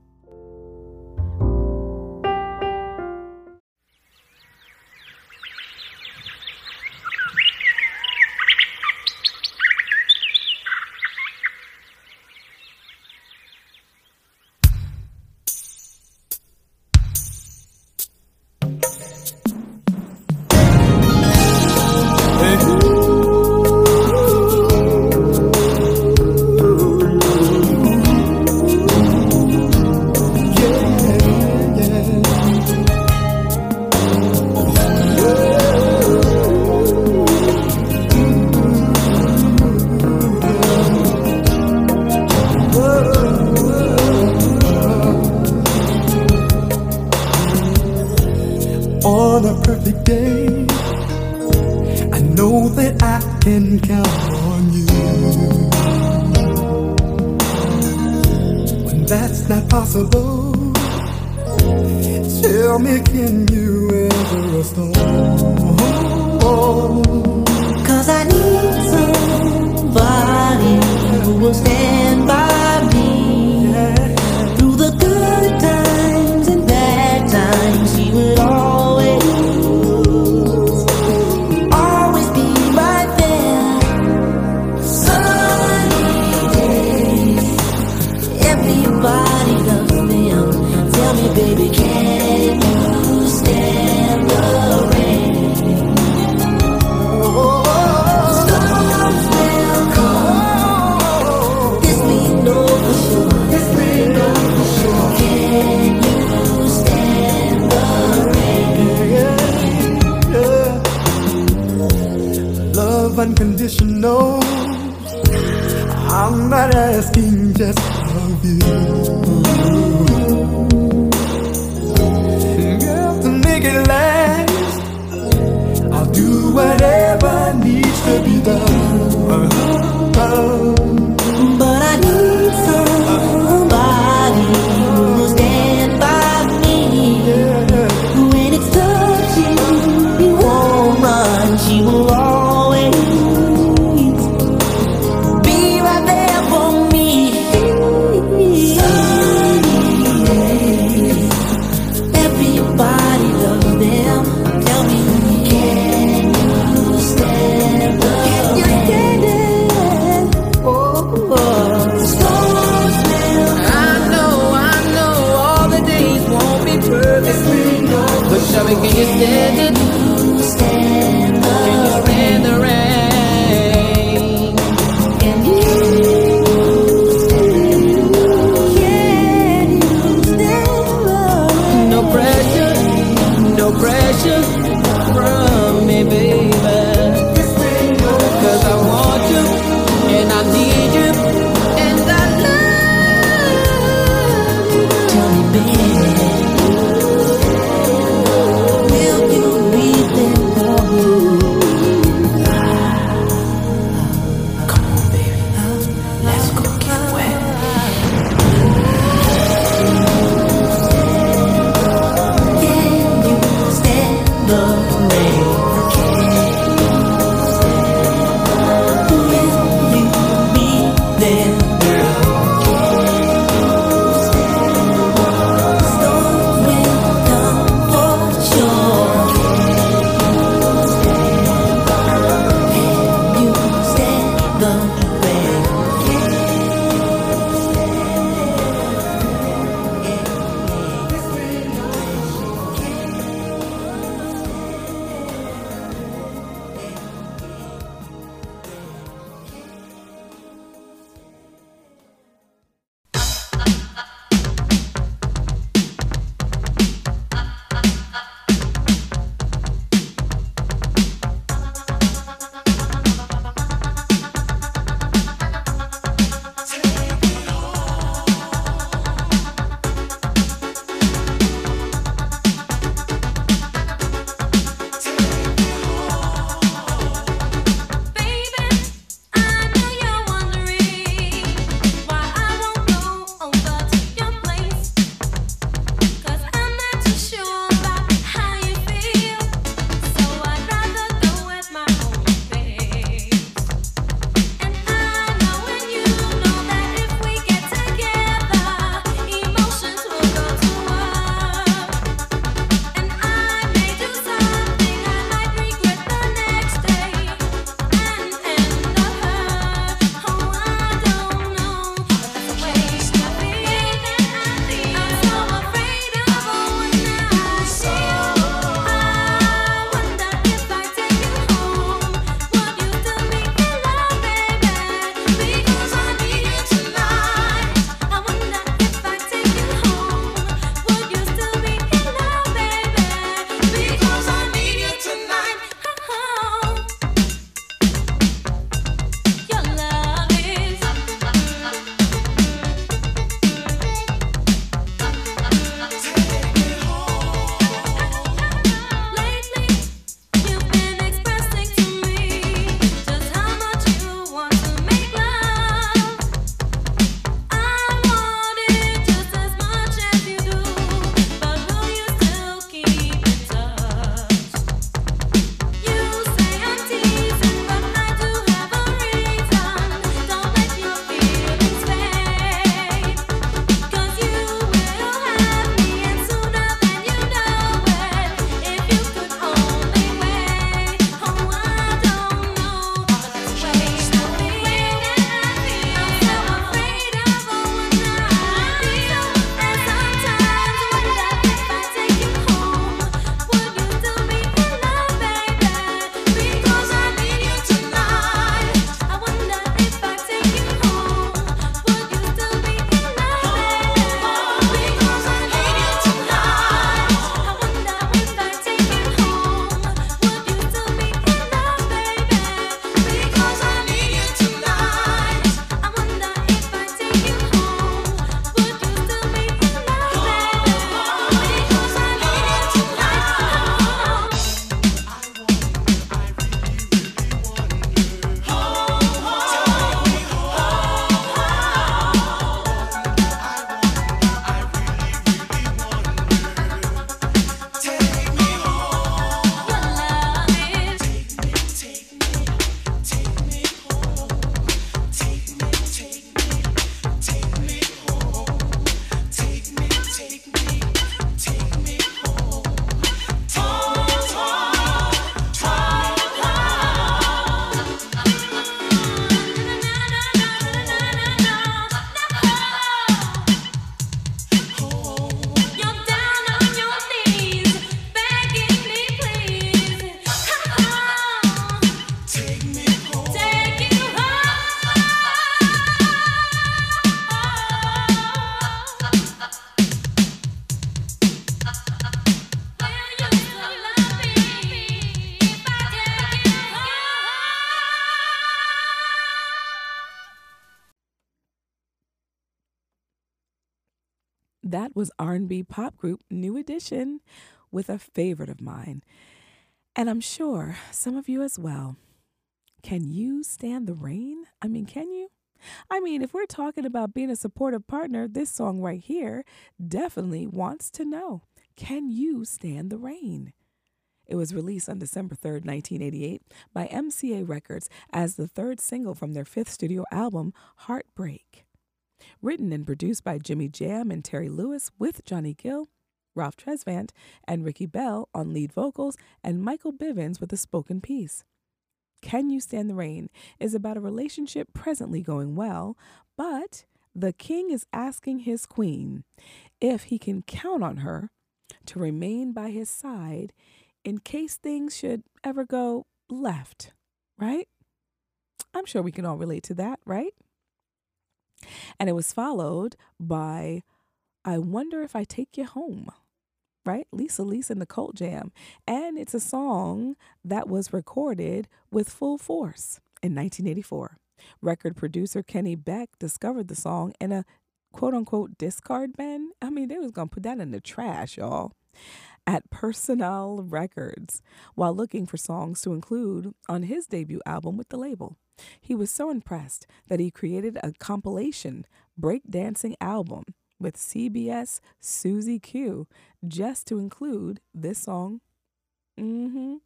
no pressure from me, baby. Pop group New Edition with a favorite of mine. And I'm sure some of you as well. Can you stand the rain? I mean, can you? I mean, if we're talking about being a supportive partner, this song right here definitely wants to know can you stand the rain? It was released on December 3rd, 1988, by MCA Records as the third single from their fifth studio album, Heartbreak. Written and produced by Jimmy Jam and Terry Lewis with Johnny Gill, Ralph Tresvant, and Ricky Bell on lead vocals, and Michael Bivins with a spoken piece. Can You Stand the Rain is about a relationship presently going well, but the king is asking his queen if he can count on her to remain by his side in case things should ever go left, right? I'm sure we can all relate to that, right? And it was followed by I Wonder If I Take You Home right? Lisa Lisa and the Cult Jam. And it's a song that was recorded with full force in 1984. Record producer Kenny Beck discovered the song in a quote unquote discard bin. I mean, they was going to put that in the trash, y'all. At Personnel Records, while looking for songs to include on his debut album with the label. He was so impressed that he created a compilation breakdancing album with CBS Susie Q just to include this song. Mm-hmm.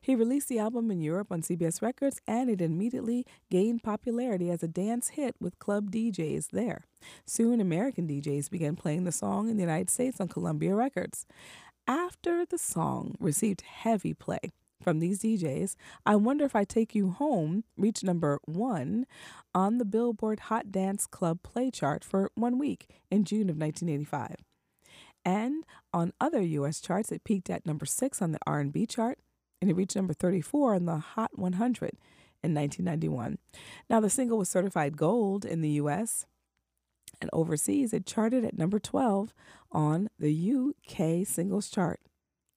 He released the album in Europe on CBS Records and it immediately gained popularity as a dance hit with club DJs there. Soon, American DJs began playing the song in the United States on Columbia Records. After the song received heavy play, from these DJs, I Wonder If I Take You Home reached number one on the Billboard Hot Dance Club play chart for one week in June of 1985. And on other U.S. charts, it peaked at number six on the R&B chart, and it reached number 34 on the Hot 100 in 1991. Now, the single was certified gold in the U.S., and overseas, it charted at number 12 on the UK singles chart.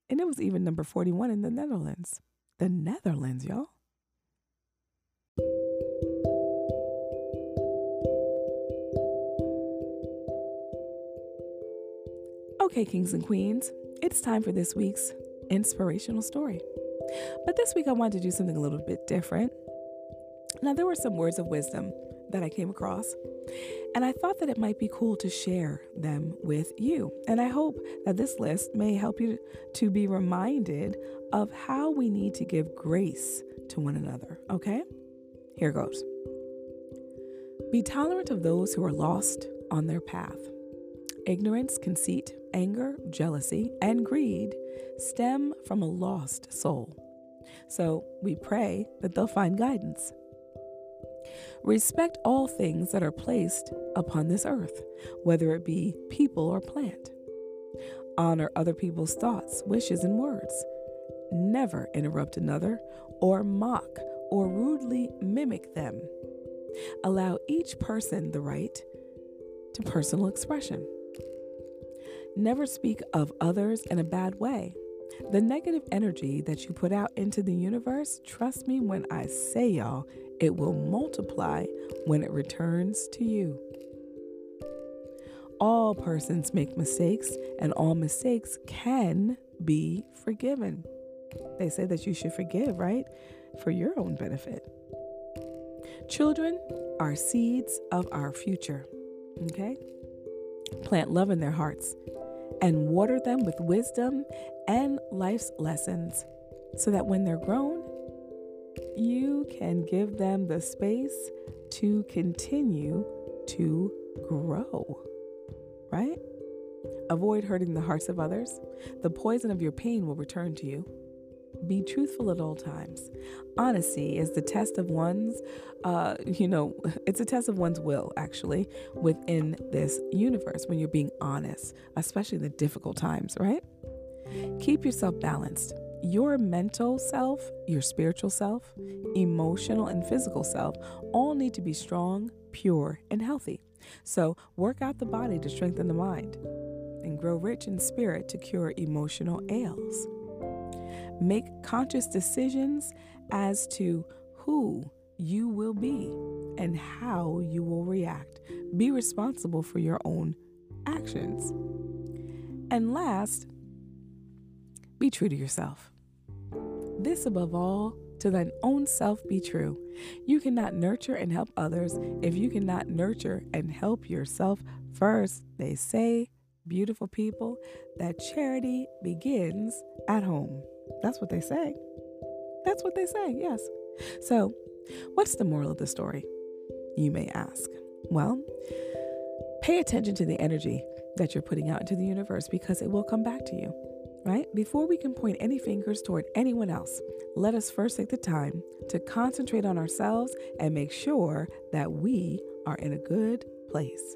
And it was even number 41 in the Netherlands. The Netherlands, y'all. Okay, kings and queens, it's time for this week's inspirational story. But this week I wanted to do something a little bit different. Now, there were some words of wisdom that I came across, and I thought that it might be cool to share them with you. And I hope that this list may help you to be reminded of how we need to give grace to one another, okay? Here goes. Be tolerant of those who are lost on their path. Ignorance, conceit, anger, jealousy, and greed stem from a lost soul. So we pray that they'll find guidance. Respect all things that are placed upon this earth, whether it be people or plant. Honor other people's thoughts, wishes, and words. Never interrupt another or mock or rudely mimic them. Allow each person the right to personal expression. Never speak of others in a bad way. The negative energy that you put out into the universe, trust me when I say y'all, it will multiply when it returns to you. All persons make mistakes, and all mistakes can be forgiven. They say that you should forgive, right? For your own benefit. Children are seeds of our future, okay? Plant love in their hearts and water them with wisdom and life's lessons so that when they're grown, you can give them the space to continue to grow, right? Avoid hurting the hearts of others. The poison of your pain will return to you. Be truthful at all times. Honesty is the test of one's, uh, you know, it's a test of one's will, actually, within this universe when you're being honest, especially in the difficult times, right? Keep yourself balanced your mental self, your spiritual self, emotional and physical self all need to be strong, pure, and healthy. So, work out the body to strengthen the mind and grow rich in spirit to cure emotional ails. Make conscious decisions as to who you will be and how you will react. Be responsible for your own actions. And last, be true to yourself. This, above all, to thine own self be true. You cannot nurture and help others if you cannot nurture and help yourself first. They say, beautiful people, that charity begins at home. That's what they say. That's what they say, yes. So, what's the moral of the story? You may ask. Well, pay attention to the energy that you're putting out into the universe because it will come back to you right? Before we can point any fingers toward anyone else, let us first take the time to concentrate on ourselves and make sure that we are in a good place.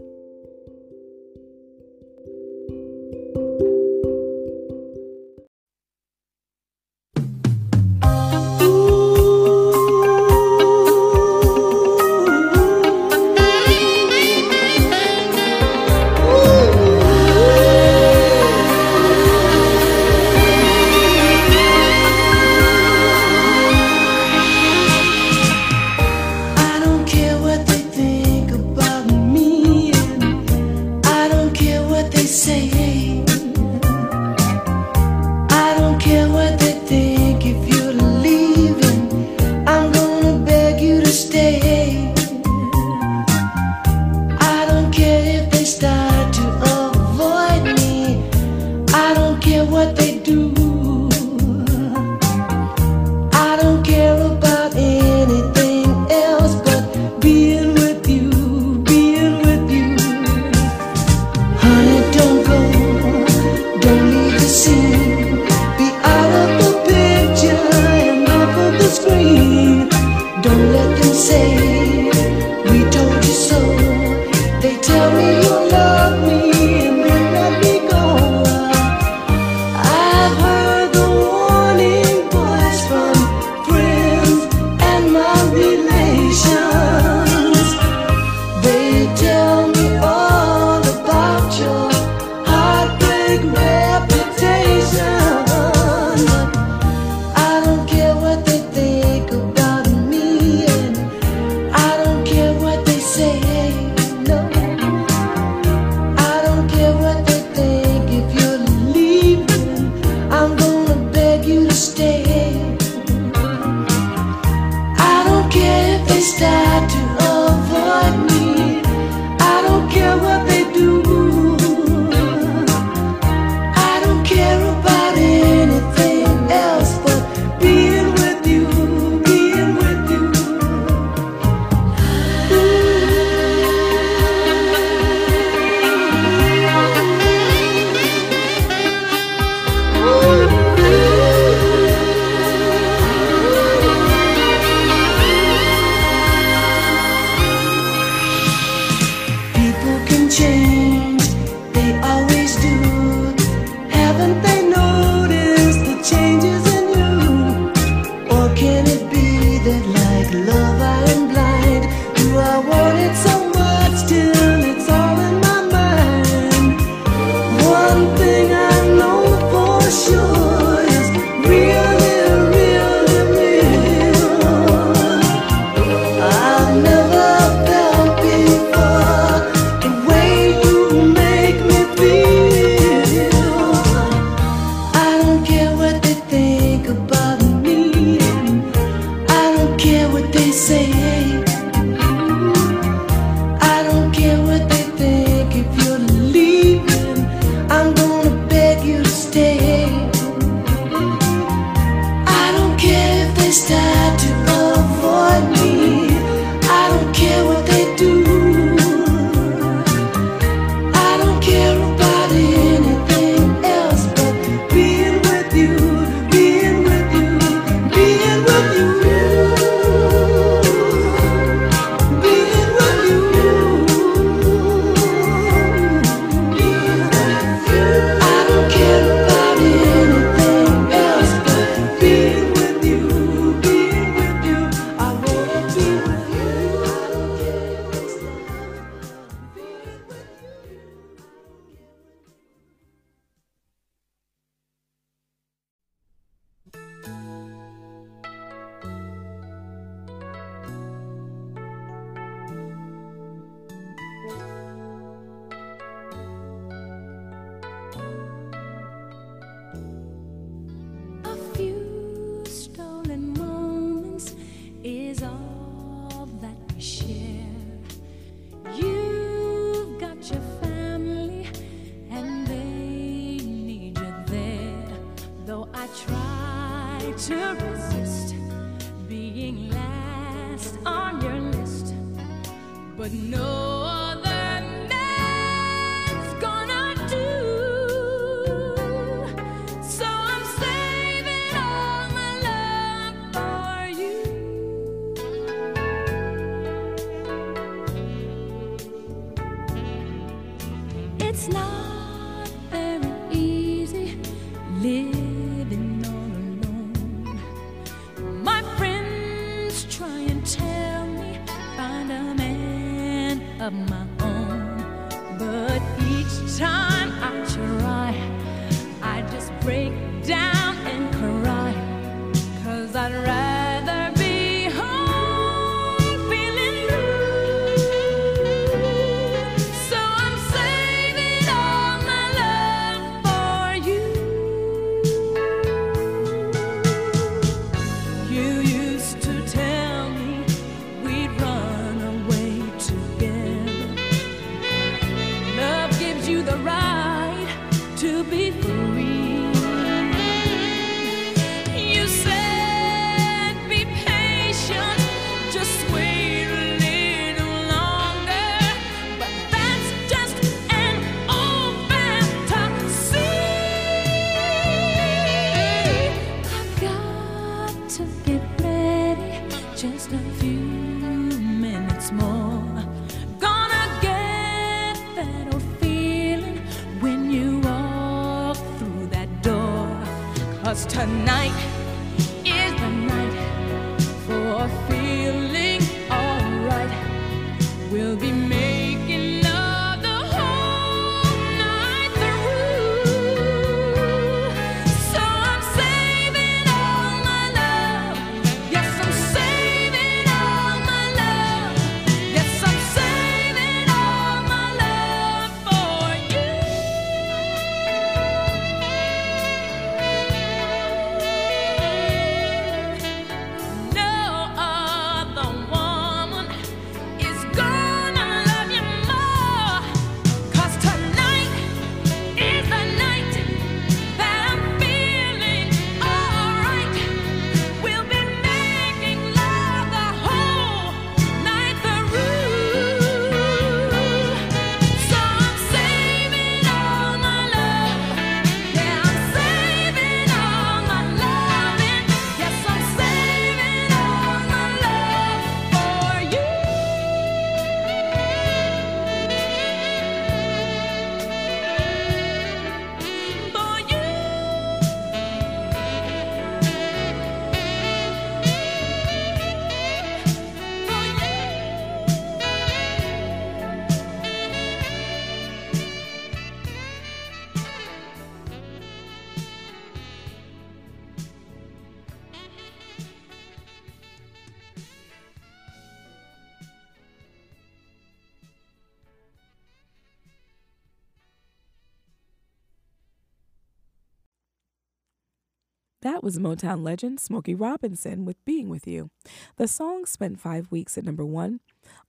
That was Motown legend Smokey Robinson with Being With You. The song spent five weeks at number one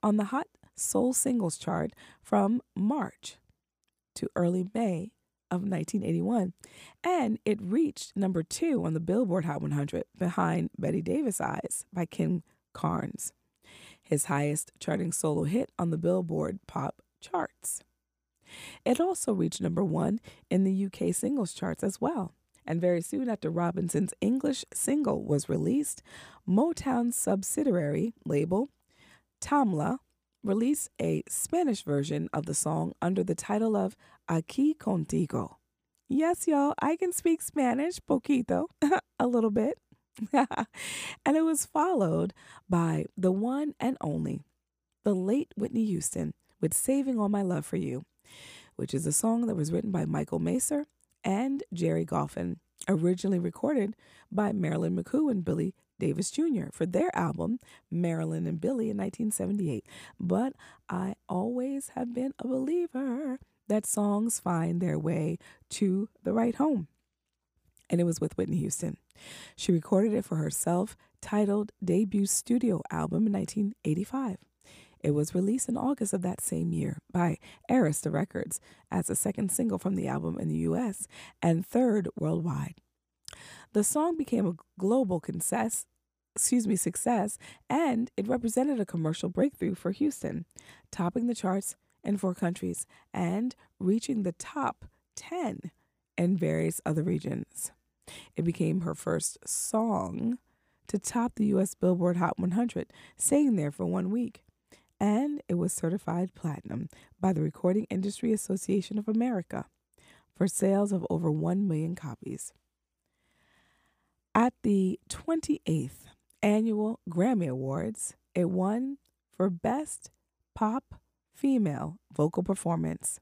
on the Hot Soul Singles chart from March to early May of 1981, and it reached number two on the Billboard Hot 100 behind Bette Davis Eyes by Kim Carnes, his highest charting solo hit on the Billboard pop charts. It also reached number one in the UK singles charts as well and very soon after Robinson's English single was released, Motown's subsidiary label, Tamla, released a Spanish version of the song under the title of Aquí Contigo. Yes, y'all, I can speak Spanish, poquito, a little bit. and it was followed by the one and only, the late Whitney Houston, with Saving All My Love for You, which is a song that was written by Michael Masser and Gerry Goffin, originally recorded by Marilyn McCoo and Billy Davis Jr. for their album Marilyn and Billy in 1978. But I always have been a believer that songs find their way to the right home. And it was with Whitney Houston. She recorded it for her self titled debut studio album in 1985. It was released in August of that same year by Arista Records as the second single from the album in the US and third worldwide. The song became a global success, excuse me, success, and it represented a commercial breakthrough for Houston, topping the charts in four countries and reaching the top 10 in various other regions. It became her first song to top the US Billboard Hot 100, staying there for one week. And it was certified platinum by the Recording Industry Association of America for sales of over 1 million copies. At the 28th annual Grammy Awards, it won for Best Pop Female Vocal Performance.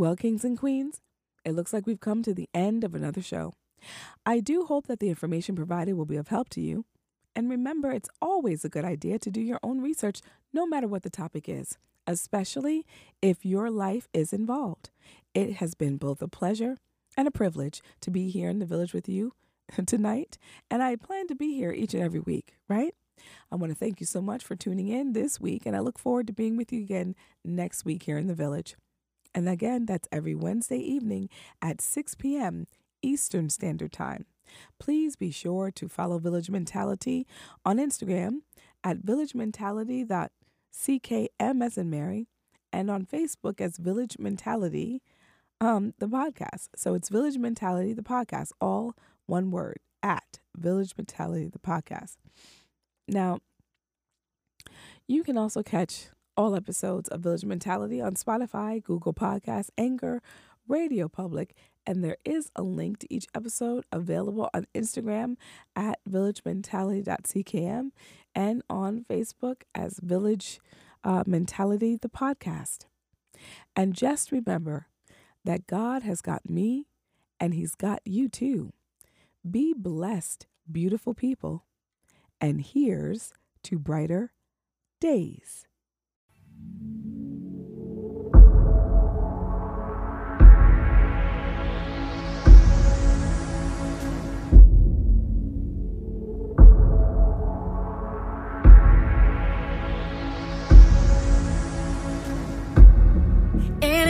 Well, kings and queens, it looks like we've come to the end of another show. I do hope that the information provided will be of help to you. And remember, it's always a good idea to do your own research, no matter what the topic is, especially if your life is involved. It has been both a pleasure and a privilege to be here in the village with you tonight, and I plan to be here each and every week, right? I want to thank you so much for tuning in this week, and I look forward to being with you again next week here in the village. And again, that's every Wednesday evening at 6 p.m. Eastern Standard Time. Please be sure to follow Village Mentality on Instagram at Village Mentality CKM as Mary, and on Facebook as Village Mentality, um, the podcast. So it's Village Mentality, the podcast, all one word at Village Mentality, the podcast. Now, you can also catch all episodes of Village Mentality on Spotify, Google Podcasts, Anchor, Radio Public, and there is a link to each episode available on Instagram at villagementality.ckm and on Facebook as Village uh, Mentality, the podcast. And just remember that God has got me and He's got you too. Be blessed, beautiful people. And here's to brighter days.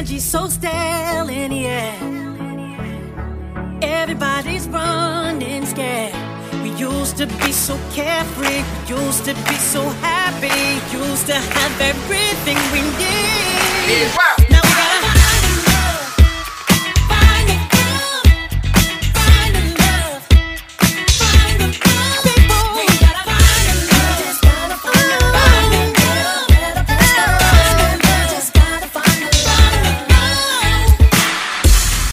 Energy so stale in the air. Everybody's running scared. Used to be so carefree, used to be so happy, used to have everything we need.